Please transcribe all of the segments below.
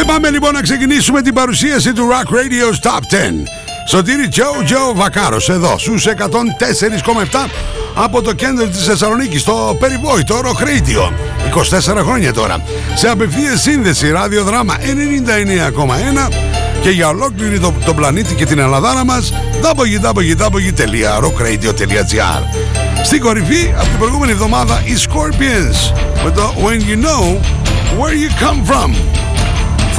Ε, πάμε λοιπόν να ξεκινήσουμε την παρουσίαση του Rock Radio's Top 10. Σωτήρι Τζο Τζο Βακάρος εδώ στους 104,7 από το κέντρο της Θεσσαλονίκης στο περιβόητο Rock Radio. 24 χρόνια τώρα. Σε απευθείας σύνδεση ραδιοδράμα 99,1 και για ολόκληρη το, τον πλανήτη και την Ελλαδάρα μας www.rockradio.gr Στην κορυφή από την προηγούμενη εβδομάδα οι Scorpions με το When You Know Where You Come From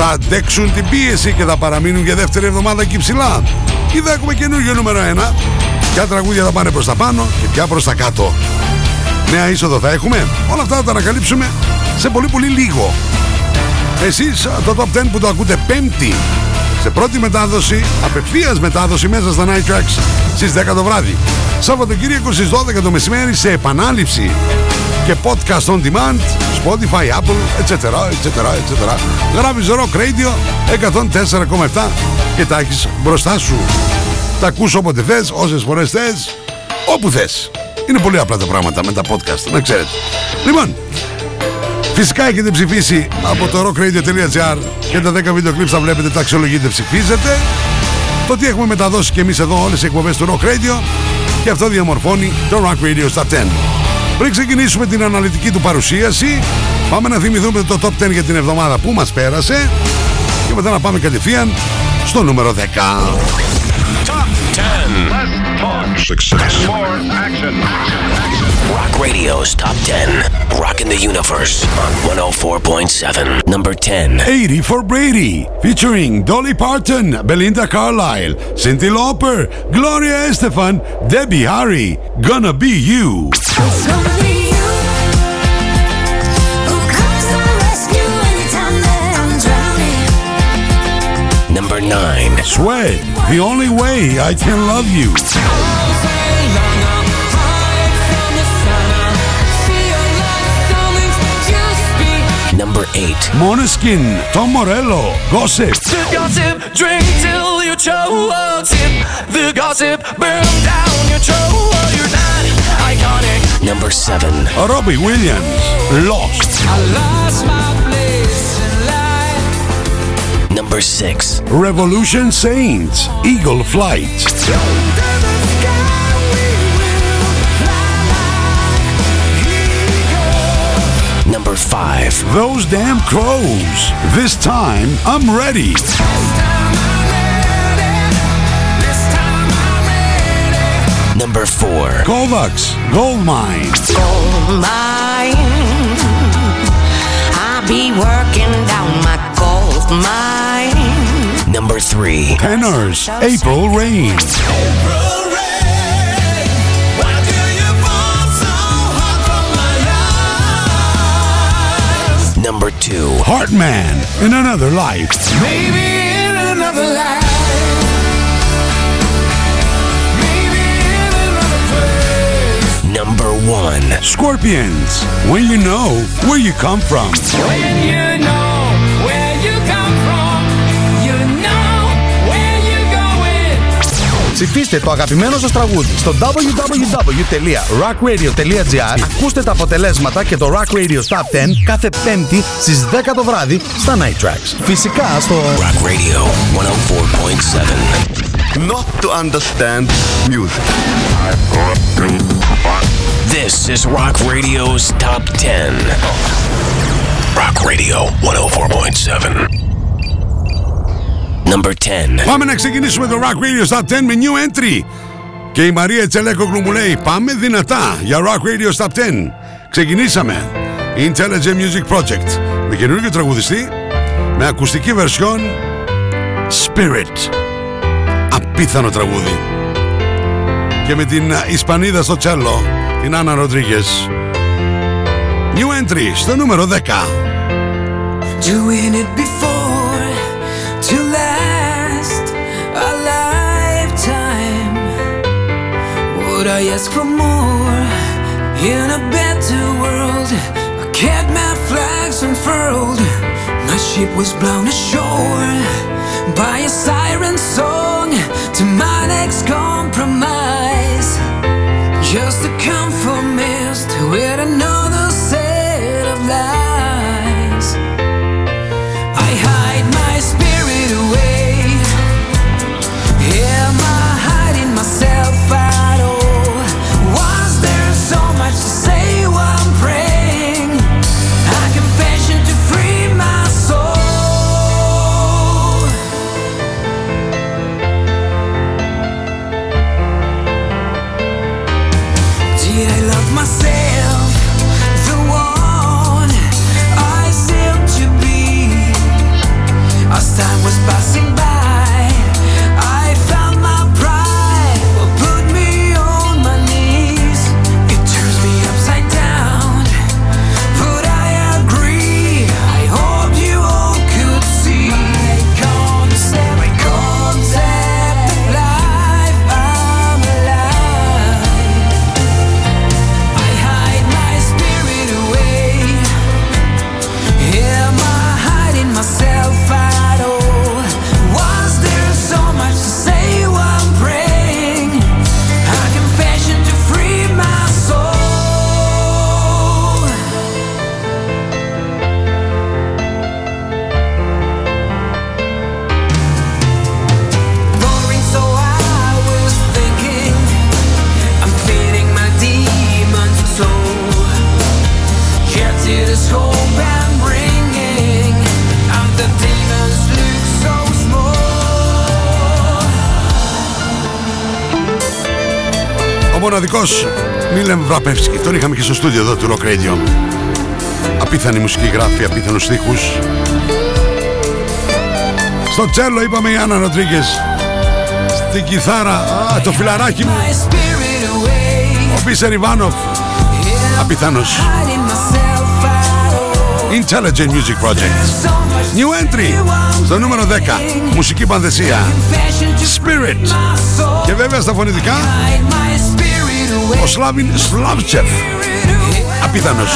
θα αντέξουν την πίεση και θα παραμείνουν για δεύτερη εβδομάδα εκεί ψηλά. Ή θα έχουμε καινούργιο νούμερο 1 ποια τραγούδια θα πάνε προς τα πάνω και ποια προς τα κάτω. Νέα είσοδο θα έχουμε. Όλα αυτά θα τα ανακαλύψουμε σε πολύ πολύ λίγο. Εσείς το Top 10 που το ακούτε πέμπτη σε πρώτη μετάδοση, απευθείας μετάδοση μέσα στα Night Tracks στις 10 το βράδυ. Σαββατοκύριακο στις 12 το μεσημέρι σε επανάληψη και podcast on demand, Spotify, Apple, etc. etc, etc. Γράφεις Rock Radio 104,7 και τα έχεις μπροστά σου. Τα ακούς όποτε θες, όσες φορές θες, όπου θες. Είναι πολύ απλά τα πράγματα με τα podcast, να ξέρετε. Λοιπόν, Φυσικά έχετε ψηφίσει από το rockradio.gr και τα 10 βίντεο κλιπς θα βλέπετε, τα αξιολογείτε, ψηφίζετε. Το τι έχουμε μεταδώσει και εμείς εδώ όλες οι εκπομπές του Rock Radio και αυτό διαμορφώνει το Rock Radio στα 10. Πριν ξεκινήσουμε την αναλυτική του παρουσίαση, πάμε να θυμηθούμε το Top 10 για την εβδομάδα που μας πέρασε και μετά να πάμε κατευθείαν στο νούμερο 10. Top 10. Less talk. Success. More action. Rock Radio's Top 10. Rocking the Universe on 104.7. Number 10. 80 for Brady, featuring Dolly Parton, Belinda Carlisle, Cindy Lauper, Gloria Estefan, Debbie Harry, Gonna Be You. It's only you who comes to my rescue anytime that I'm drowning. Number 9. Sweat, The Only Way I Can Love You. 8. Monoskin, Tom Morello, Gossip. The gossip, drink till you choke. Sip the gossip, burn down your throat. You're not iconic. Number 7. Robbie Williams, Lost. I lost my place in life. Number 6. Revolution Saints, Eagle Flight. Number 5. Those Damn Crows. This time I'm ready. Number 4. Kovacs, Gold Mine. mine. I be working down my gold mine. Number 3. Tenors, April Rain. Number 2. Heartman, In Another Life. Maybe in another life. Maybe in another place. Number 1. Scorpions, When You Know Where You Come From. When you know Ψηφίστε το αγαπημένο σας τραγούδι στο www.rockradio.gr Ακούστε τα αποτελέσματα και το Rock Radio Top 10 κάθε πέμπτη στις 10 το βράδυ στα Night Tracks. Φυσικά στο Rock Radio 104.7. Not to understand music. This is Rock Radio's Top 10. Rock Radio 104.7. Number 10. Πάμε να ξεκινήσουμε το Rock Radio Top 10 με new entry. Και η Μαρία Τσελέκογλου μου λέει πάμε δυνατά για Rock Radio Top 10. Ξεκινήσαμε. Intelligent Music Project. Με καινούργιο τραγουδιστή. Με ακουστική βερσιόν Spirit. Απίθανο τραγούδι. Και με την α, Ισπανίδα στο τσέλο. Την Άννα Ροντρίγκες. New entry στο νούμερο 10. Doing it before Would I ask for more in a better world? I kept my flags unfurled. My ship was blown ashore by a siren song to my next compromise. Just a conformist with another set of lies. Βραπεύσκη. Τον είχαμε και στο στούντιο εδώ του Rock Radio. Απίθανη μουσική γράφη, απίθανους στίχους. Στο τσέλο είπαμε η Άννα Ροντρίγκες. Στην κιθάρα, α, το φιλαράκι μου, My spirit away. ο Μπίσερ Ιβάνοφ. Απίθανος. Intelligent Music Project. New entry στο νούμερο 10. Μουσική πανδεσία. Spirit. Και βέβαια στα φωνητικά. Ο Σλάβιν Σλάβτσεφ. Απίθανος.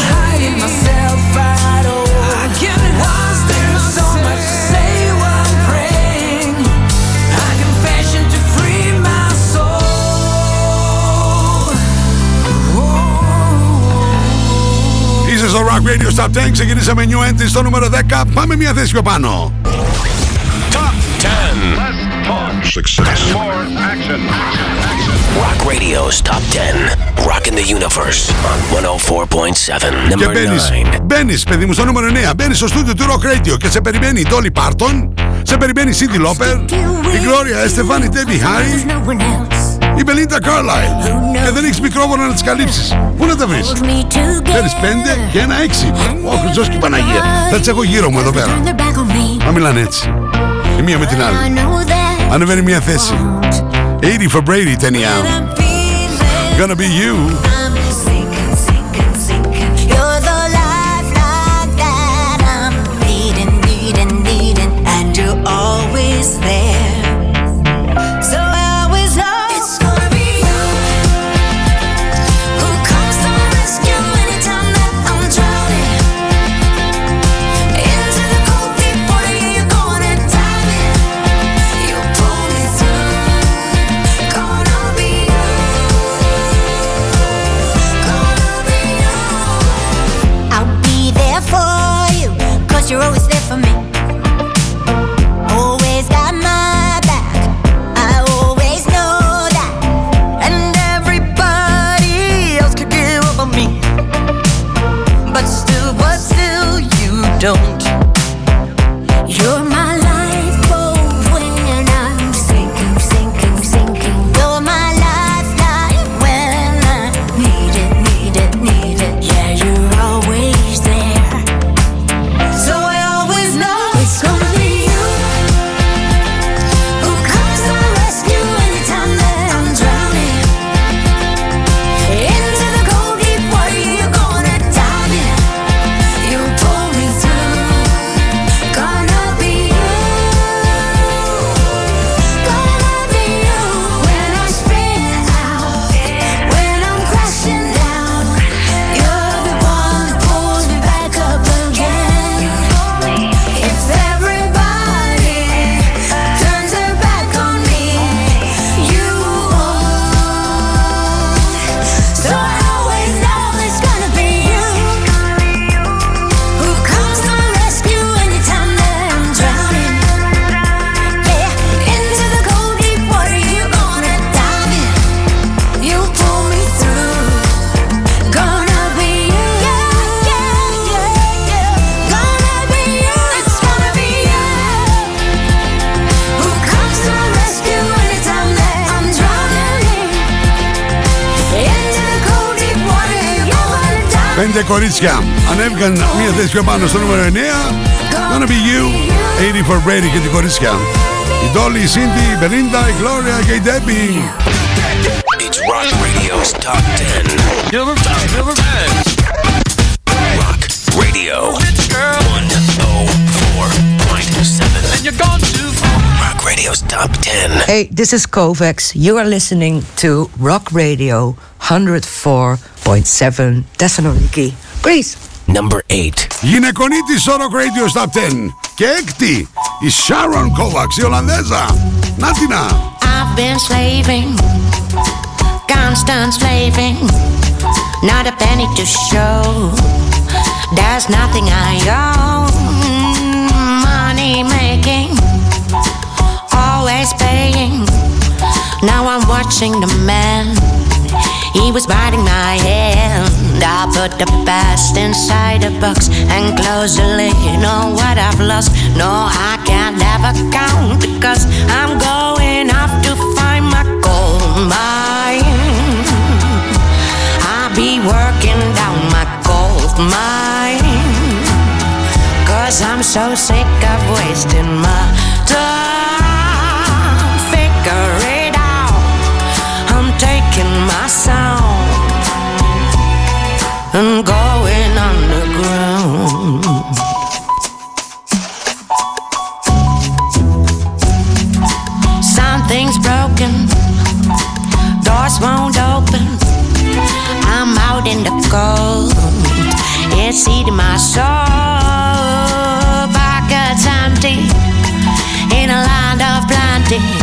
Στο Rock Radio Stop 10. Ξεκινήσαμε New entry στο νούμερο 10. Πάμε μια θέση πιο πάνω. Top 10. Less talk. Success. More action. Rock Radio's Top 10. Rocking the Universe on 104.7. Και Number μπαίνει, 9. μπαίνει, παιδί μου, στο νούμερο 9. Μπαίνει στο στούντιο του Rock Radio και σε περιμένει η Dolly Parton, σε περιμένει η Cindy Lauper, η Gloria Estefan, η Debbie Harry, no one else η Belinda Carlisle. Και δεν έχεις μικρόφωνο να τις καλύψεις. Πού να τα βρεις; hold me together. Φέρει πέντε και ένα έξι. Ω Χριστός και η Παναγία. Θα τις έχω γύρω μου εδώ πέρα. Turn their back on me. Μα μιλάνε έτσι. Η μία με την I άλλη. know that Ανεβαίνει μια θέση. 80 for Brady ταινία. I'm feeling Gonna be you. Πέντε κορίτσια ανέβηκαν μία θέση πιο πάνω στο νούμερο 9. Gonna be you. 80 for Brady και την κορίτσια. Η Dolly, η Cindy, η Belinda, η Gloria και η Debbie. It's Rock Radio's Top 10. Number 10. Number 10. Rock Radio. Rich girl, 104.7. and you're gone too far. Rock Radio's Top 10. Hey, this is Kovacs. You are listening to Rock Radio 104.7 Thessaloniki, Greece. Number 8. Γυναικονίτη στο Rock Radio Stop 10. Και έκτη, η Sharon Kovacs, η Ολλανδέζα. Να την να. I've been slaving, constant slaving, not a penny to show. There's nothing I own. Money making, always paying. Now I'm watching the man. He was biting my hand. I put the past inside the box and closed the lid. You know what I've lost? No, I can't ever count because I'm going off to find my gold mine. I'll be working down my gold mine. Cause I'm so sick of wasting my time. Figure taking my sound and going underground. Something's broken, doors won't open. I'm out in the cold, it's eating my soul. Pockets empty in a land of plenty.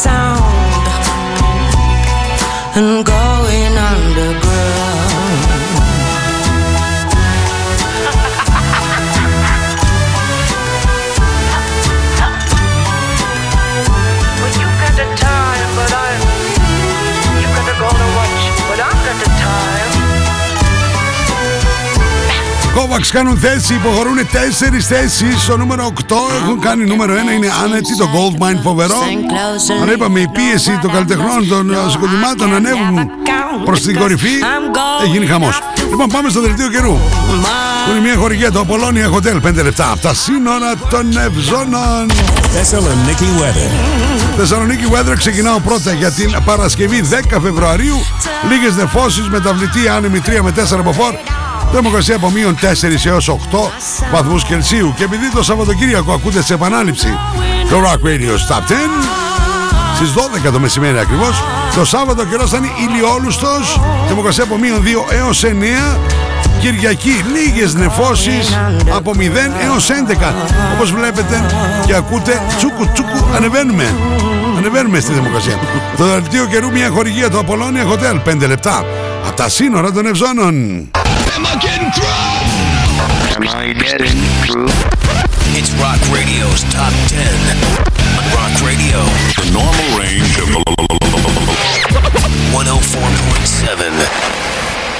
Sound and going underground. Kovacs κάνουν θέση, υποχωρούν 4 θέσεις. Στο νούμερο 8 έχουν κάνει νούμερο 1 είναι άνετη, το Gold Mine φοβερό. Αλλά είπαμε η πίεση των καλλιτεχνών, των ε, συγκροτημάτων να ανέβουν προς την κορυφή. Έχει γίνει χαμός. Λοιπόν, πάμε στο δελτίο καιρού. Που είναι μια χορηγία, το Apollonia Hotel 5 λεπτά από τα σύνορα των Ευζώνων. Thessaloniki weather. Θεσσαλονίκη Weather ξεκινάω πρώτα για την Παρασκευή 10 Φεβρουαρίου. Λίγες νεφώσεις, μεταβλητή άνεμη 3 με 4 από φόρ. Θερμοκρασία από μείον 4 έως 8 βαθμούς Κελσίου. Και επειδή το Σαββατοκύριακο ακούτε σε επανάληψη το Rock Radio Top 10 στις 12 το μεσημέρι ακριβώς. Το Σάββατο καιρός θα είναι ηλιόλουστος. Θερμοκρασία από μείον 2 έως 9 Κυριακή λίγες νεφώσεις από 0 έως 11 όπως βλέπετε και ακούτε τσούκου τσούκου ανεβαίνουμε. Ανεβαίνουμε στη δημοκρασία το δελτίο καιρού μια χορηγία του Apollonia Hotel. 5 λεπτά. Από τα σύνορα των Ευζώνων Am I getting through? It's Rock Radio's Top 10. On Rock Radio, The normal range of 104.7.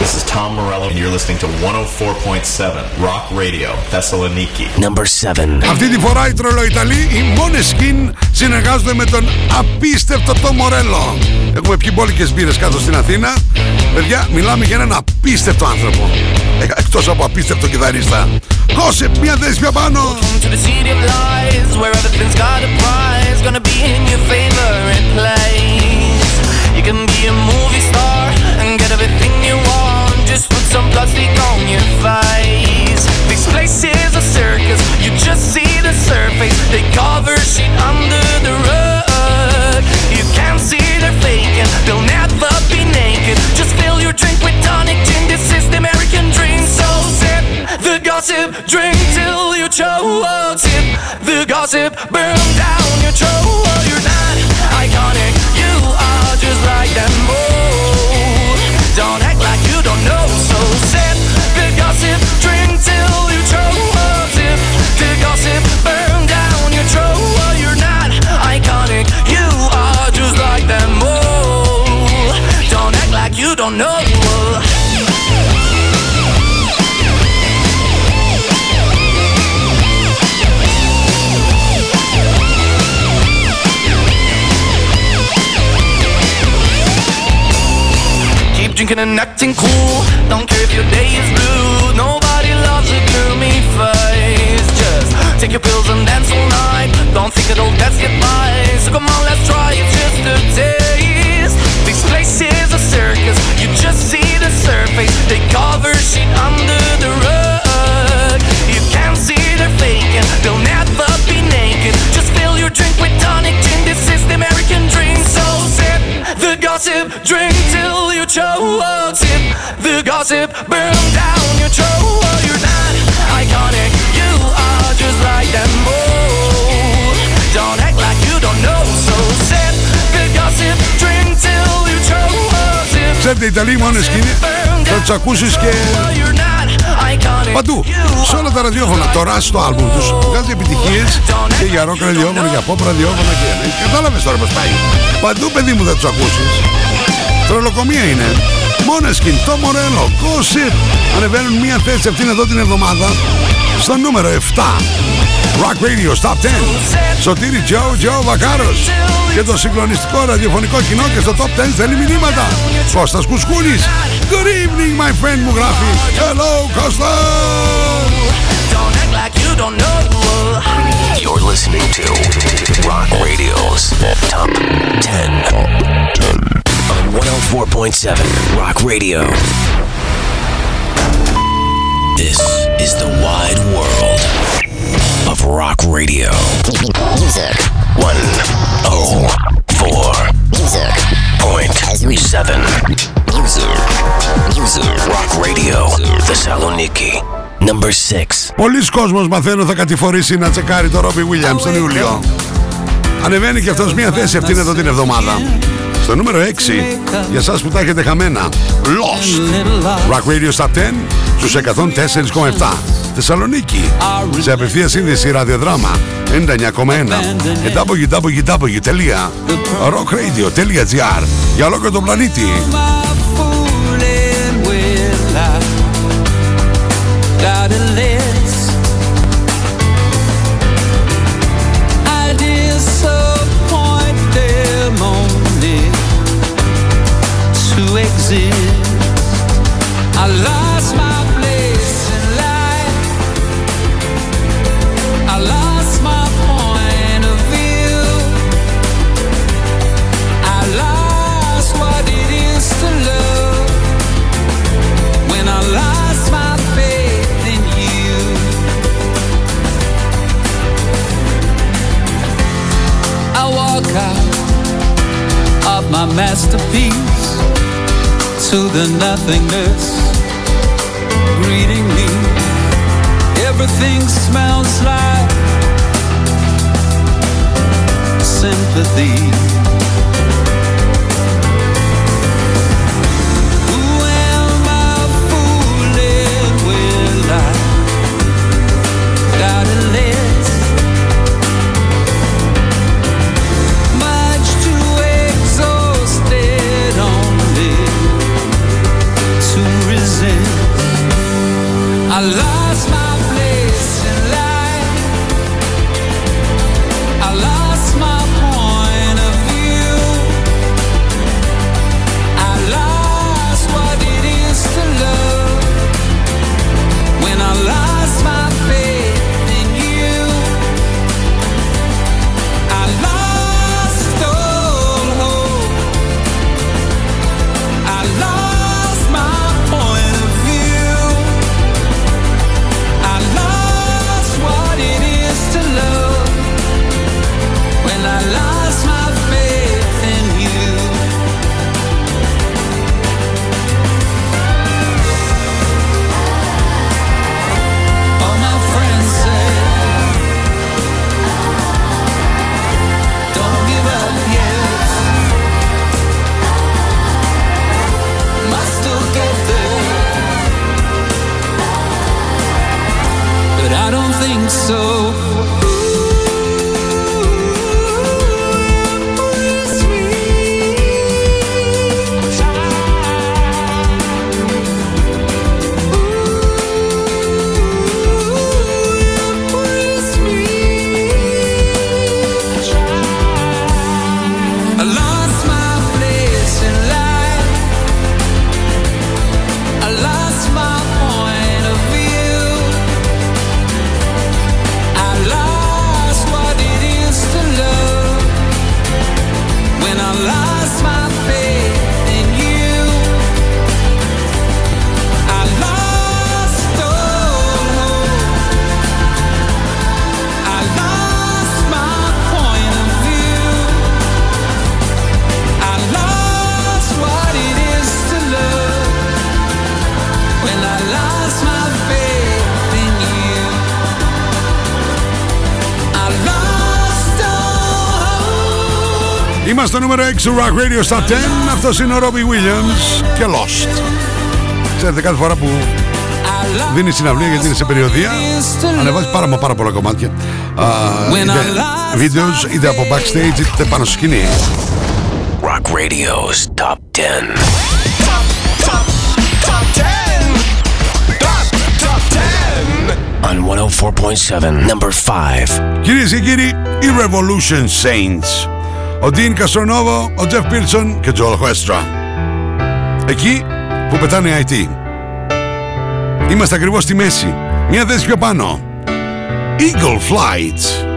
This is Tom Morello, and you're listening to 104.7 Rock Radio, Thessaloniki. Number 7. Αυτή τη φορά οι τρολοϊταλοί, οι Måneskin συνεργάζονται με τον απίστευτο το Μορέλο. Έχουμε πιει μπόλικες μπύρες κάτω στην Αθήνα. Παιδιά, μιλάμε για έναν απίστευτο άνθρωπο. Ε, εκτός από απίστευτο κιθαρίστα. Δώσε μια θέση πιο πάνω. To the city of lies, where everything's got a prize, gonna be in your favorite place. You can be a movie star and get everything you want. Just put some plastic on your face. This place is a circus, you just see the surface. They cover shit under the rug. You can't see they're faking, they'll never be naked. Just fill your drink with tonic gin. This is the American dream, so sip the gossip, drink till you choke. Sip the gossip, burn down drinking and acting cool. Don't care if your day is blue. Nobody loves a gloomy face. Just take your pills and dance all night. Don't think it'll get by. So come on, let's try it just a taste. This place is a circus. You just see the surface. They cover shit under burn down your throat. You're not iconic, you are just like them. Oh, don't act like you don't know. So sip the gossip, drink till you choke. Sip Σετ Αγαπητοί Ιταλοί, μόνο σκηνή. Θα τους ακούσεις και παντού. Σε όλα τα ραδιόφωνα. Τώρα στο άλμπουμ τους βγάζει επιτυχίες και για ροκ ραδιόφωνα, για pop ραδιόφωνα και Κατάλαβες τώρα πως πάει. Παντού παιδί μου θα τους ακούσεις. Τρολοκομεία είναι. Μόνεσκιν, το Μορέλο, Gossip ανεβαίνουν μία θέση αυτήν εδώ την εβδομάδα στο νούμερο 7. Rock Radio Top 10. Σωτήρι Τζο, Τζο Βακάρος. Και το συγκλονιστικό ραδιοφωνικό κοινό και στο Top 10 θέλει μηνύματα. Κώστας Κουσκούνης. Good evening my friend μου γράφει. Hello Κώστα. You're listening to Rock Radio's Top 10 on 104.7 Rock Radio. This is the wide world of rock radio. Music. 104. Music. Point seven. Music. Music. Rock Radio. Thessaloniki. Number 6. Πολλοί κόσμος μαθαίνω θα κατηφορήσει να τσεκάρει το Ρόμπι Williams τον Ιούλιο. Ανεβαίνει και αυτός μία θέση αυτήν εδώ την εβδομάδα. Στο νούμερο 6, για σας που τα έχετε χαμένα, Lost. Rock Radio Top 10 στους 104,7. Θεσσαλονίκη, σε απευθείας σύνδεση ραδιοδράμα 99,1 και www.rockradio.gr για ολόκληρο τον πλανήτη. Masterpiece to the nothingness greeting me. Everything smells like sympathy. Του Rock Radio Stop 10. Αυτός είναι ο Robbie Williams και Lost. Ξέρετε, κάθε φορά που δίνει συναυλία γιατί είναι σε περιοδία, ανεβάζει πάρα μα πάρα πολλά κομμάτια. Α, είτε βίντεο, είτε από backstage, είτε πάνω στο σκηνή. Rock Radio's Top 10. On 104.7, number 5. Κυρίες και κύριοι, οι Revolution Saints. Ο Dean Castronova, ο Jeff Pearson και ο Joel Hestra. Εκεί που πετάνε οι IT. Είμαστε ακριβώς στη μέση. Μια θέση πιο πάνω. Eagle Flights.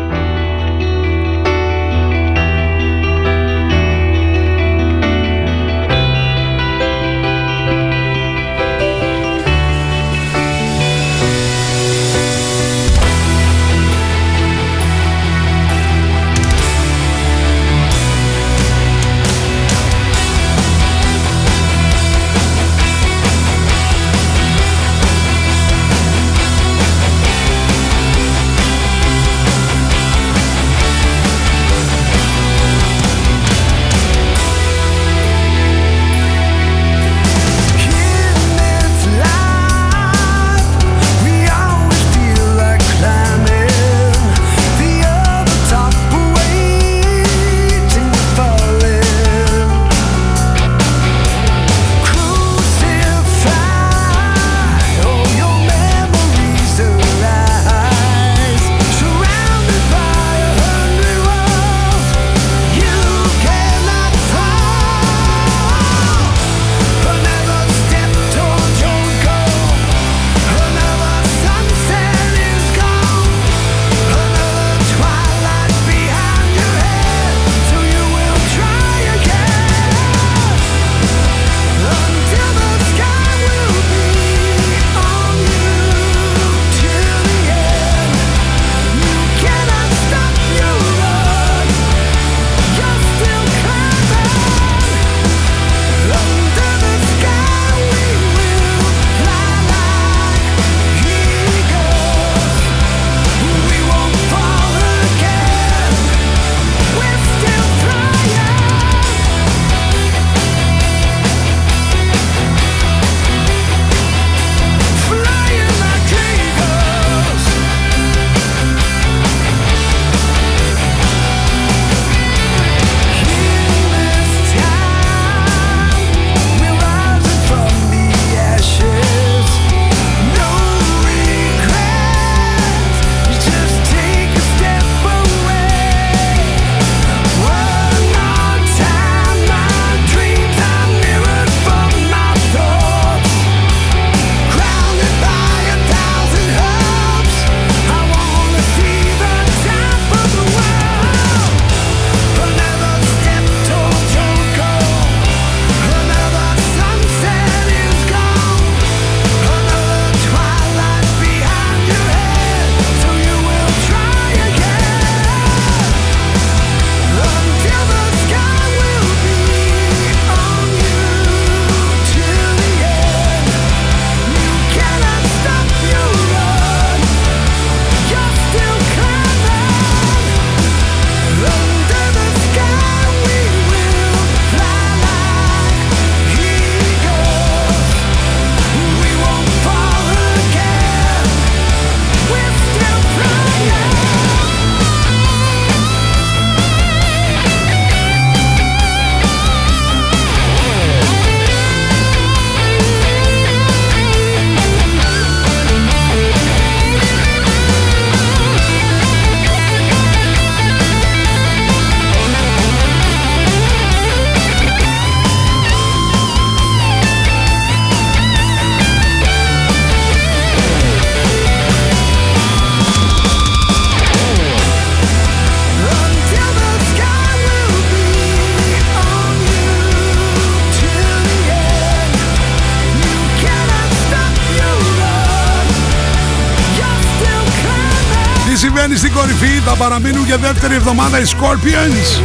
Θα παραμείνουν για δεύτερη εβδομάδα οι Scorpions.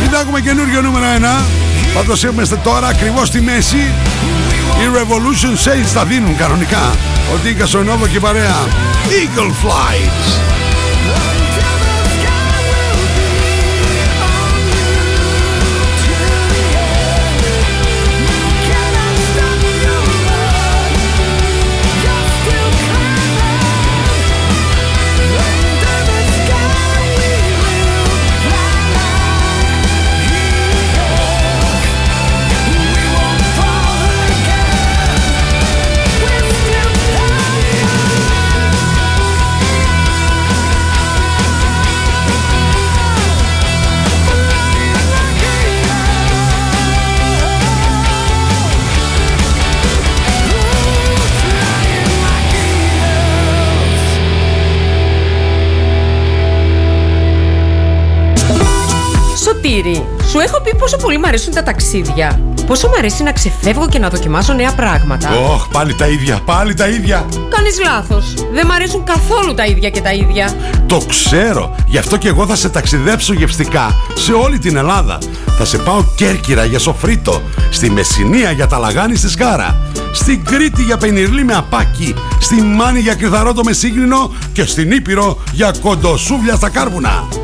Μην έχουμε καινούριο νούμερο 1. Πάντως είμαστε τώρα ακριβώς στη μέση. Οι Revolution Saints θα δίνουν κανονικά. Ο Τίκας Σονόβο και η παρέα. Eagle Flights. Σωτήρη, σου έχω πει πόσο πολύ μου αρέσουν τα ταξίδια. Πόσο μου αρέσει να ξεφεύγω και να δοκιμάσω νέα πράγματα. Ωχ, πάλι τα ίδια, πάλι τα ίδια. Κάνεις λάθος. Δεν μ' αρέσουν καθόλου τα ίδια και τα ίδια. Το ξέρω. Γι' αυτό και εγώ θα σε ταξιδέψω γευστικά σε όλη την Ελλάδα. Θα σε πάω Κέρκυρα για σοφρίτο, στη Μεσσηνία για τα λαγάνι στη Σκάρα, στην Κρήτη για πενιρλί με απάκι, στη Μάνη για κρυθαρότο με σύγχρονο και στην Ήπειρο για κοντοσούβλια στα κάρβουνα.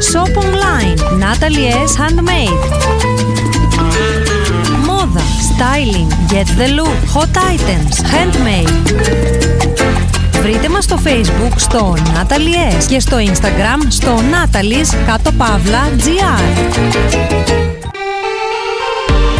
Shop online. Natalie S. Handmade. Μόδα. Styling. Get the look. Hot items. Handmade. Βρείτε μας στο facebook στο Natalie S. και στο instagram στο Natalie's κάτω παύλα GR.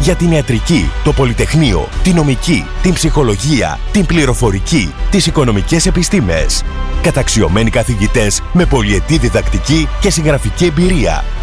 Για την ιατρική, το πολυτεχνείο, την νομική, την ψυχολογία, την πληροφορική, τις οικονομικές επιστήμες. Καταξιωμένοι καθηγητές με πολυετή διδακτική και συγγραφική εμπειρία.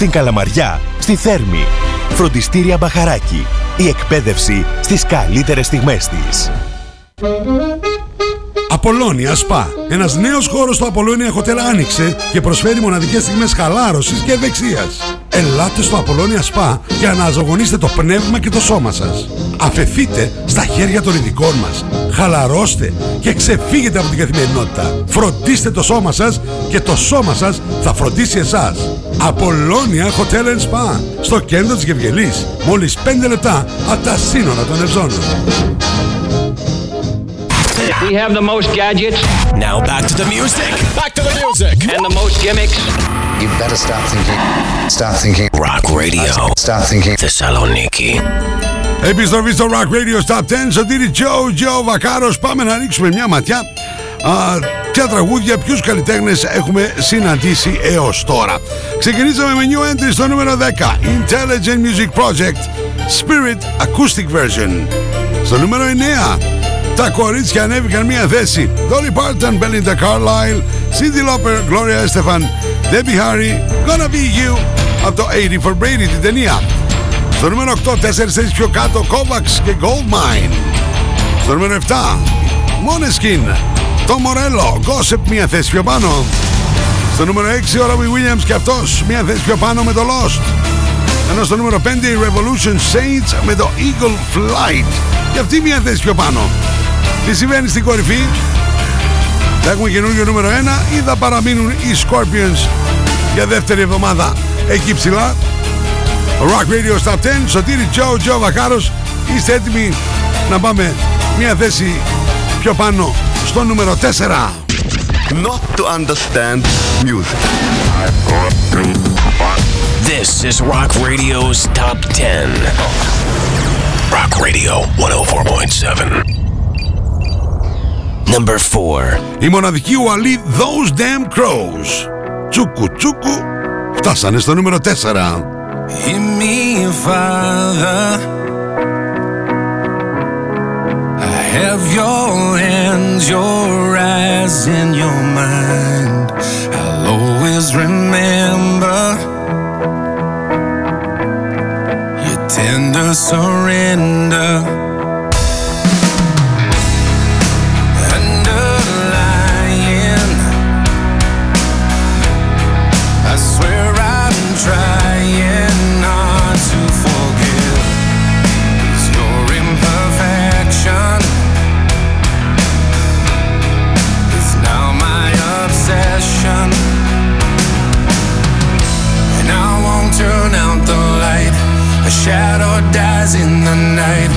στην Καλαμαριά, στη Θέρμη. Φροντιστήρια Μπαχαράκι. Η εκπαίδευση στις καλύτερες στιγμές της. Απολώνια Spa. Ένας νέος χώρος στο Απολώνια Hotel άνοιξε και προσφέρει μοναδικές στιγμές χαλάρωσης και ευεξίας. Ελάτε στο Απολώνια Spa και αναζωογονήστε το πνεύμα και το σώμα σας. Αφεθείτε στα χέρια των ειδικών μας. Χαλαρώστε και ξεφύγετε από την καθημερινότητα. Φροντίστε το σώμα σας και το σώμα σας θα φροντίσει εσάς. Απολώνια Hotel and Spa. Στο κέντρο της Γευγελής. Μόλις 5 λεπτά από τα σύνορα των Ευζώνων. We have the most gadgets. Now back to the music. Back to the music. And the most gimmicks. You better start thinking. Start thinking. Rock Radio. Start thinking. Θεσσαλονίκη. Επιστροφή στο Rock Radio Stop 10 Σωτήρι Joe, Joe Βακάρος Πάμε να ρίξουμε μια ματιά α, Ποια τραγούδια, ποιους καλλιτέχνες έχουμε συναντήσει έως τώρα Ξεκινήσαμε με new entry στο νούμερο 10 Intelligent Music Project Spirit Acoustic Version Στο νούμερο 9 τα κορίτσια ανέβηκαν μία θέση Dolly Parton, Belinda Carlisle Cindy Lauper, Gloria Estefan Debbie Harry, Gonna Be You Από το 80 for Brady την ταινία στο νούμερο 8, 4 θέσεις πιο κάτω, Kovacs και Goldmine. Στο νούμερο 7, Måneskin, το Morello, Gossip μία θέση πιο πάνω. Στο νούμερο 6, ο Robbie Williams και αυτός μία θέση πιο πάνω με το Lost. Ενώ στο νούμερο 5, η Revolution Saints με το Eagle Flight. Και αυτή μία θέση πιο πάνω. Τι συμβαίνει στην κορυφή, θα έχουμε καινούργιο νούμερο 1 ή θα παραμείνουν οι Scorpions για δεύτερη εβδομάδα εκεί ψηλά. Rock Radio Stop 10, Σωτήρι Τζο, Τζο Βακάρος Είστε έτοιμοι να πάμε μια θέση πιο πάνω στο νούμερο 4 Not to understand music. This is Rock Radio's Top 10. Rock Radio 104.7. Number 4. Η μοναδική ουαλή Those Damn Crows Τσούκου τσούκου Φτάσανε στο νούμερο 4 Hear me, Father. I have your hands, your eyes, and your mind. I'll always remember your tender surrender. A shadow dies in the night,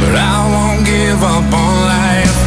but I won't give up on life.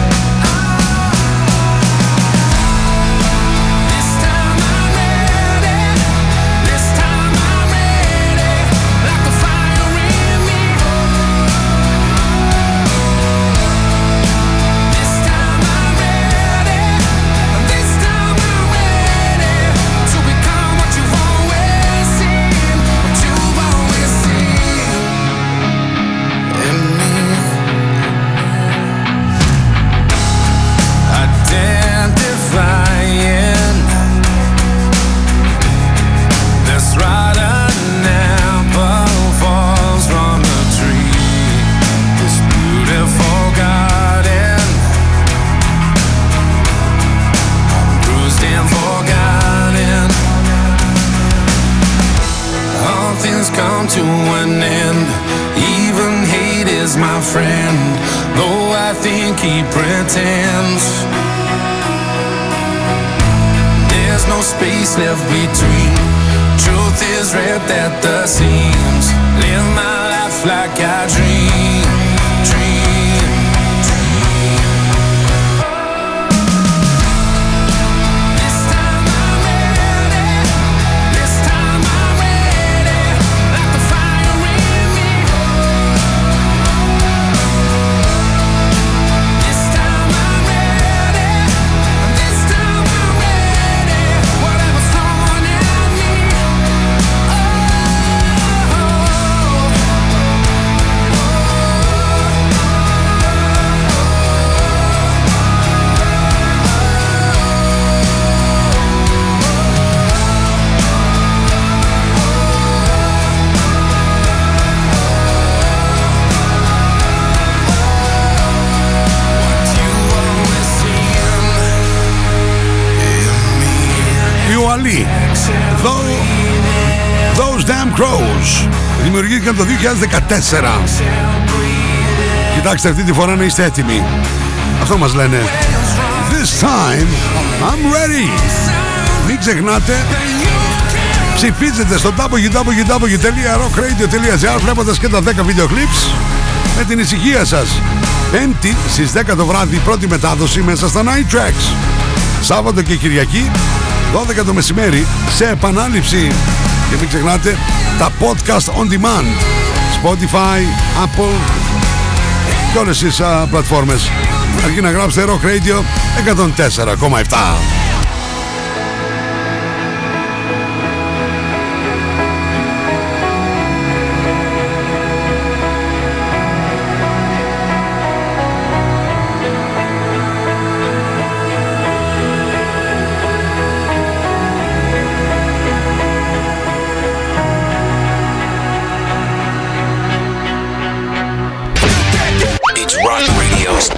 Δημιουργήθηκαν το 2014. Κοιτάξτε αυτή τη φορά να είστε έτοιμοι. Αυτό μας λένε. This time I'm ready. Μην ξεχνάτε Ψηφίζετε στο www.rockradio.gr βλέποντας και τα 10 βίντεο clips με την ησυχία σας. Πέμπτη στις 10 το βράδυ η πρώτη μετάδοση μέσα στα Night Tracks. Σάββατο και Κυριακή 12 το μεσημέρι σε επανάληψη. Και μην ξεχνάτε τα podcast on demand. Spotify, Apple και όλες τις α, πλατφόρμες. Αρκεί να γράψετε Rock Radio 104,7.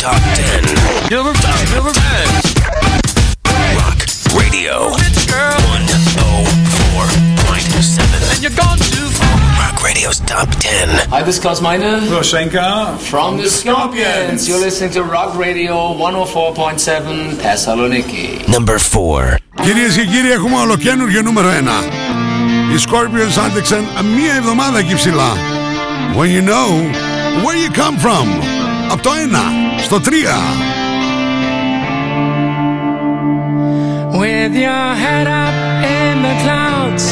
Top 10. Number, number 10. Rock Radio. 104.7. And you're gone too far. Rock Radio's Top 10. Hi, this is Klaus Meine. Roshenka. From the Scorpions. You're listening to Rock Radio 104.7 Thessaloniki. Number 4. Κυρίες και κύριοι έχουμε ολοκένουργιο νούμερο 1 Οι Scorpions άντεξαν μία εβδομάδα εκεί ψηλά When you know where you come from Από το 1 στο 3 With your head up in the clouds,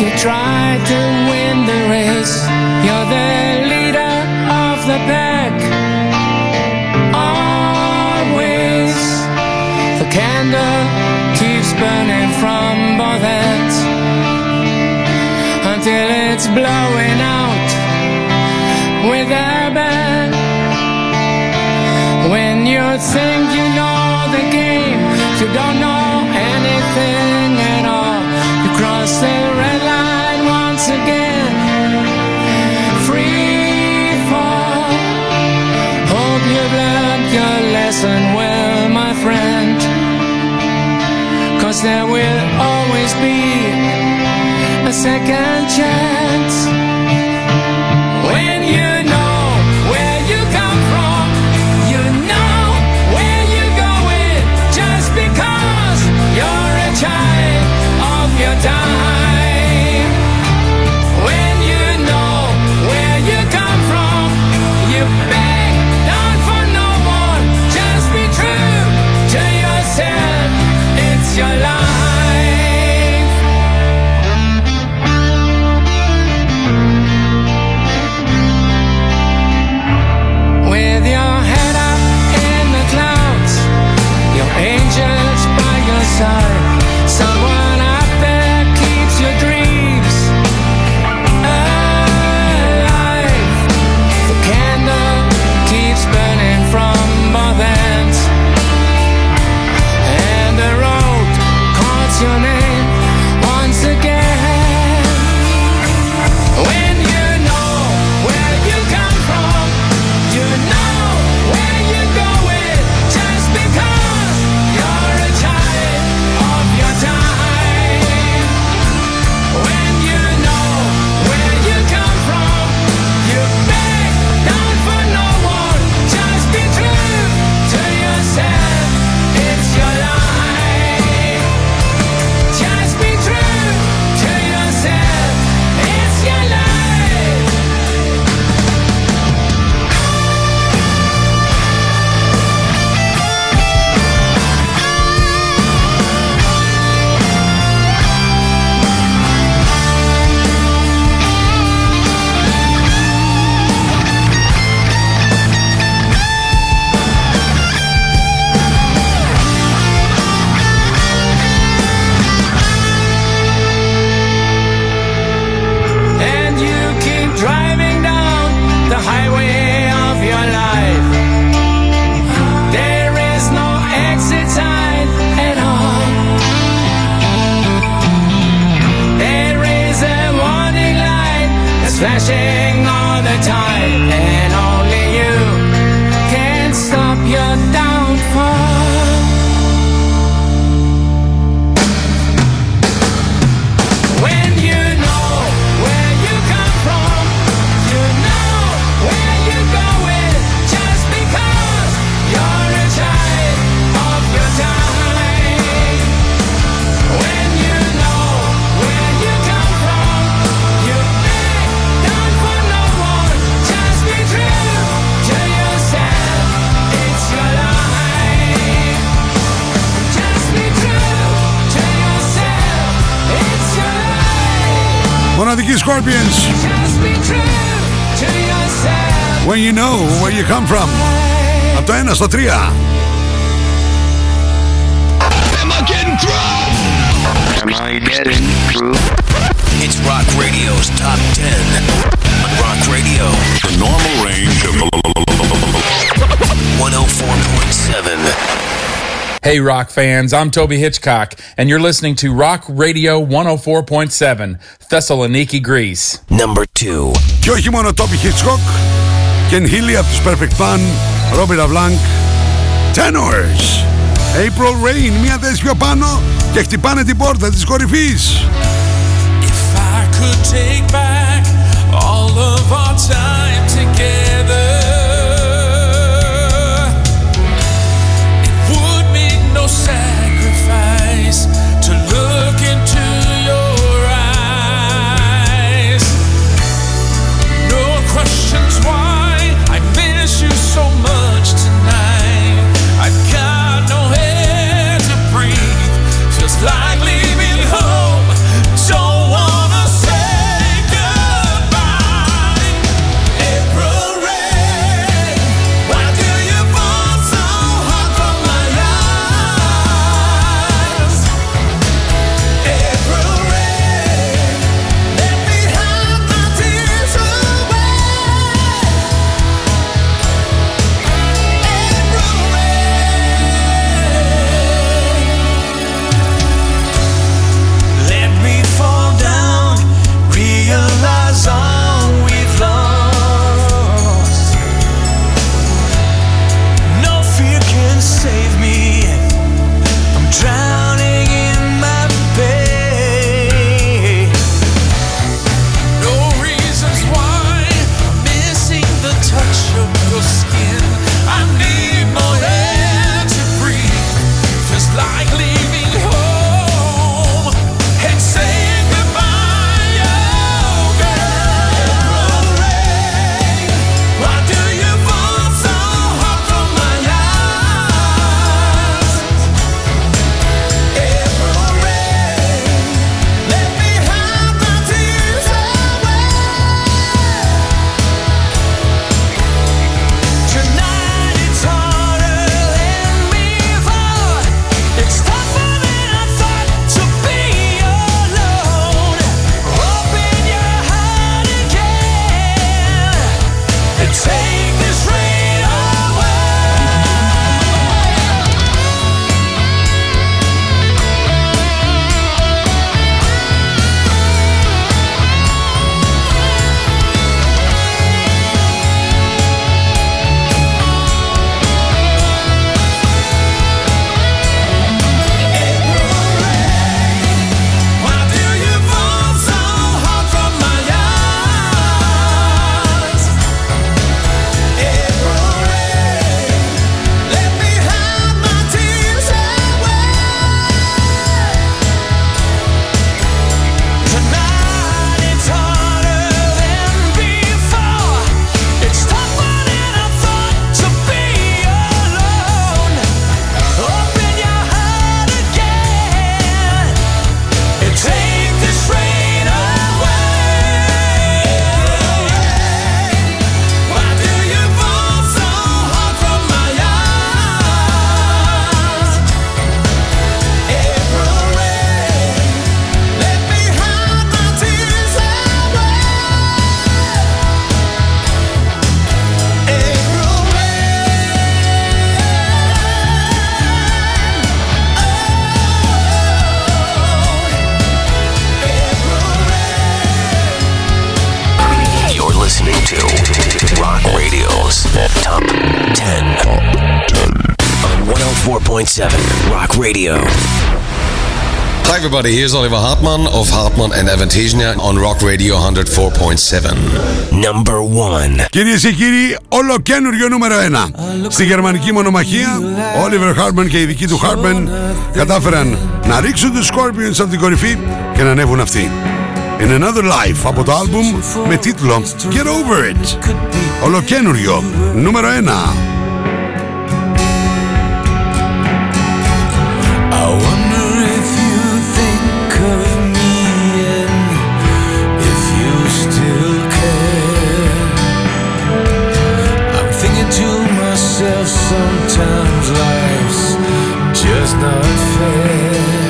you try to win the race. You're the leader of the pack. Always, the candle keeps burning from both ends until it's blowing out with When you think you know the game, you don't know anything at all. You cross the red line once again. Free fall. Hope you've learned your lesson well, my friend. Cause there will always be a second chance. Time. Scorpions. When you know where you come from. Από το 1 στο 3. Am I getting through? Am I getting through? It's Rock Radio's Top 10. Rock Radio. The normal range of 104.7. Hey, rock fans, I'm Toby Hitchcock, and you're listening to Rock Radio 104.7, Thessaloniki, Greece. Number 2. Και όχι μόνο Toby Hitchcock, και Hilly από τους Perfect Fun, Robert Tenors. April Rain, μία θέση πιο πάνω και χτυπάνε την πόρτα της κορυφής. If I could take back all of our time Top 10. On 104.7 Rock Radio. Hi everybody, here's Oliver Hartmann of Hartmann and Avantasia on Rock Radio 104.7. Number 1. Kiri Κυρίε kiri, κύριοι, ολοκένουργιο νούμερο 1. Στη γερμανική μονομαχία, Oliver Hartmann και η δική του Hartmann κατάφεραν να ρίξουν τους Scorpions από την κορυφή και να nafti. In Another Life από το άλμπουμ με τίτλο Get Over It. Ολοκένουργιο νούμερο 1. I wonder if you think of me and if you still care. I'm thinking to myself sometimes life's just not fair.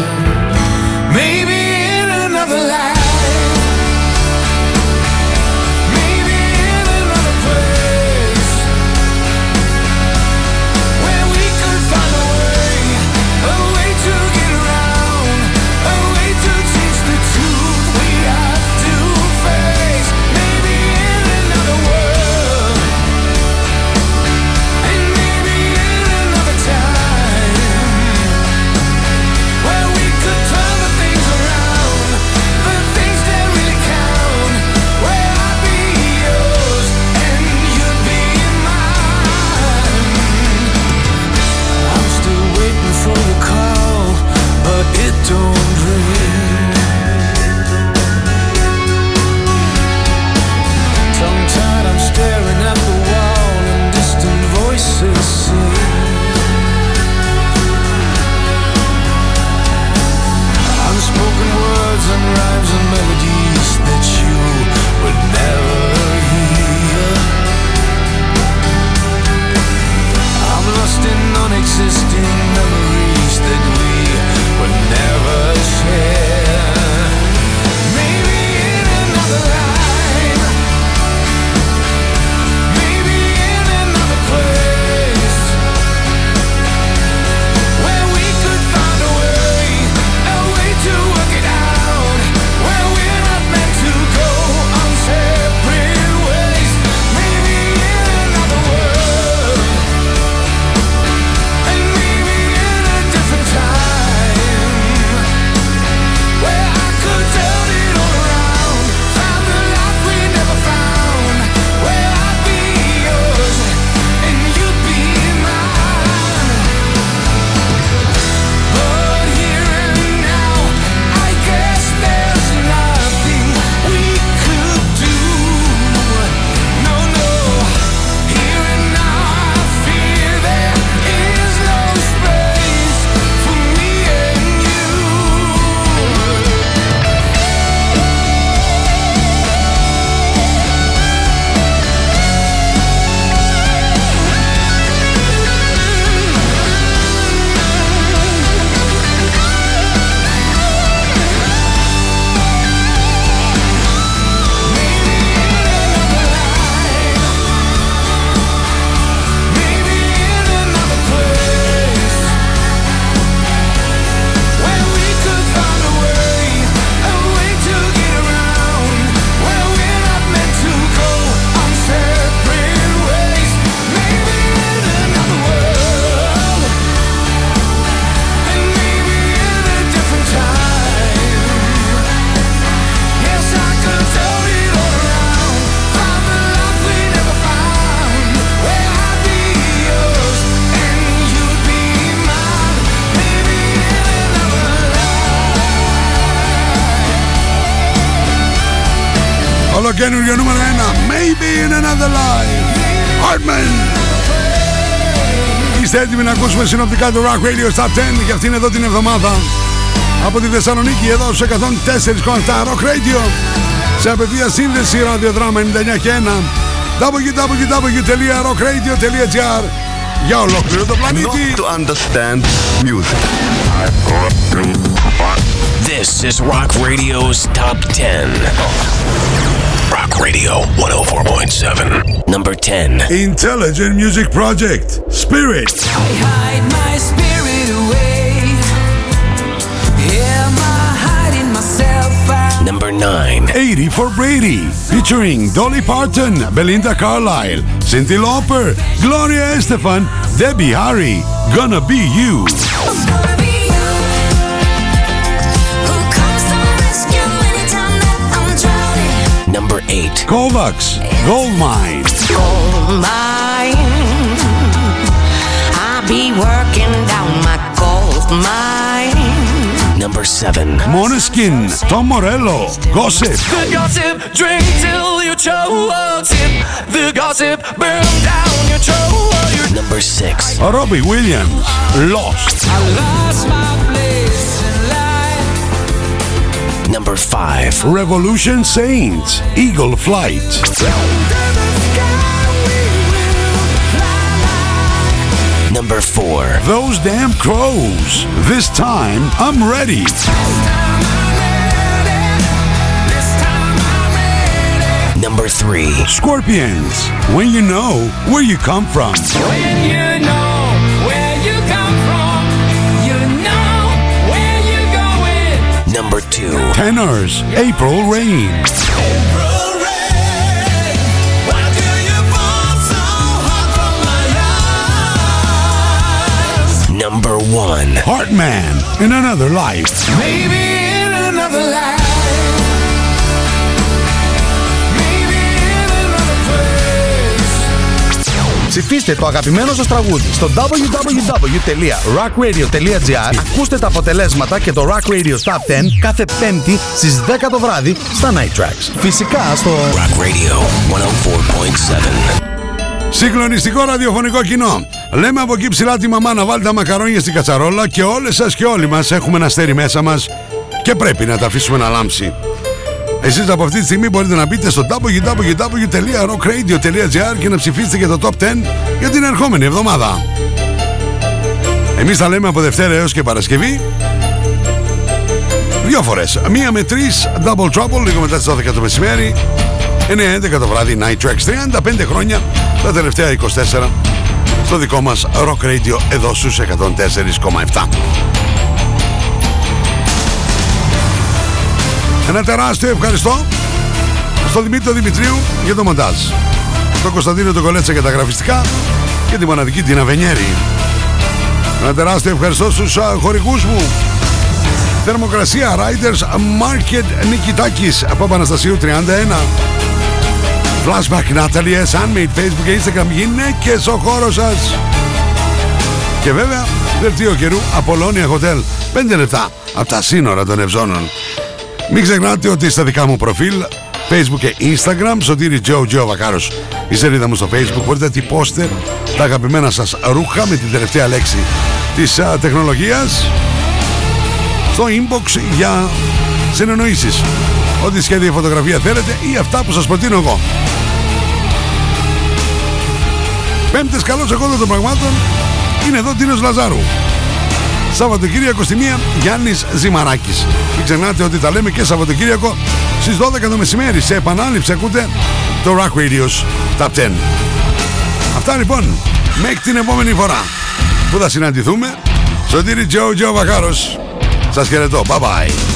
Είστε έτοιμοι να ακούσουμε συνοπτικά το Rock Radio Top 10 για αυτήν εδώ την εβδομάδα. Από τη Θεσσαλονίκη εδώ σε 104,7 Rock Radio. Σε απευθεία σύνδεση ραδιοδράμα 99 και 1 www.rockradio.gr για ολόκληρο το πλανήτη. Not to understand music. This is Rock Radio's Top 10. Rock Radio 104.7. Number 10. Intelligent Music Project Spirit. hide my spirit away. Am I hiding myself out? Number 9. 80 for Brady, featuring Dolly Parton, Belinda Carlisle, Cyndi Lauper, Gloria Estefan, Debbie Harry, Gonna Be You. Kovacs, Goldmine. Gold mine. I be working down my gold mine. Number 7. Moneskin, Tom Morello, Gossip. The gossip, drink till you choke. Sip the gossip, burn down your throat. Number 6. Robbie Williams, Lost. Number 5. Revolution Saints, Eagle Flight. Number 4. Those damn crows. This time I'm ready. Number 3. Scorpions, when you know where you come from. Going. Number 2. Tenors, April Rain. Number 1. Heartman, in another life. Maybe in another life. Ψηφίστε το αγαπημένο σας τραγούδι στο www.rockradio.gr Ακούστε τα αποτελέσματα και το Rock Radio Top 10 κάθε πέμπτη στις 10 το βράδυ στα Night Tracks. Φυσικά στο Rock Radio 104.7. Συγκλονιστικό ραδιοφωνικό κοινό. Λέμε από εκεί ψηλά τη μαμά να βάλει τα μακαρόνια στην κατσαρόλα και όλες σας και όλοι μας έχουμε ένα αστέρι μέσα μας και πρέπει να τα αφήσουμε να λάμψει. Εσείς από αυτή τη στιγμή μπορείτε να μπείτε στο www.rockradio.gr και να ψηφίσετε για το Top 10 για την ερχόμενη εβδομάδα. Εμείς τα λέμε από Δευτέρα έως και Παρασκευή Δύο φορές. Μία με τρεις Double Trouble λίγο μετά τις 12 το μεσημέρι 9-11 το βράδυ Night Tracks 35 χρόνια τα τελευταία 24 στο δικό μας Rock Radio εδώ στους 104,7 Ένα τεράστιο ευχαριστώ στον Δημήτρη Δημητρίου για το μοντάζ. Τον Κωνσταντίνο τον Κολέτσα για τα γραφιστικά και τη μοναδική Τίνα Βενιέρη. Ένα τεράστιο ευχαριστώ στους α, χορηγούς μου. Θερμοκρασία Riders Market Νικητάκης από Παναστασίου 31 Flashback Natalie S. Handmade Facebook και Instagram γυναίκες ο χώρος σας. Και βέβαια δελτίο καιρού Απολώνια Hotel. 5 λεπτά από τα σύνορα των Ευζώνων μην ξεχνάτε ότι στα δικά μου προφίλ Facebook και Instagram Σωτήρι Joe Joe Βακάρος. Η σελίδα μου στο Facebook μπορείτε να τυπώσετε τα αγαπημένα σας ρούχα με την τελευταία λέξη της α, τεχνολογίας στο inbox για συνεννοήσεις. Ό,τι σχέδια φωτογραφία θέλετε ή αυτά που σας προτείνω εγώ. Πέμπτες καλώς εγώ των πραγμάτων. Είναι εδώ Τίνος Λαζάρου Σαββατοκύριακο στη μία Γιάννης Ζημαράκης. Μην ξεχνάτε ότι τα λέμε και Σαββατοκύριακο στις 12 το μεσημέρι. Σε επανάληψη ακούτε το Rock Radio's Top 10 Αυτά λοιπόν μέχρι την επόμενη φορά. Που θα συναντηθούμε; Σωτήρι Τζο Τζο Βαχάρος. Σας χαιρετώ, bye bye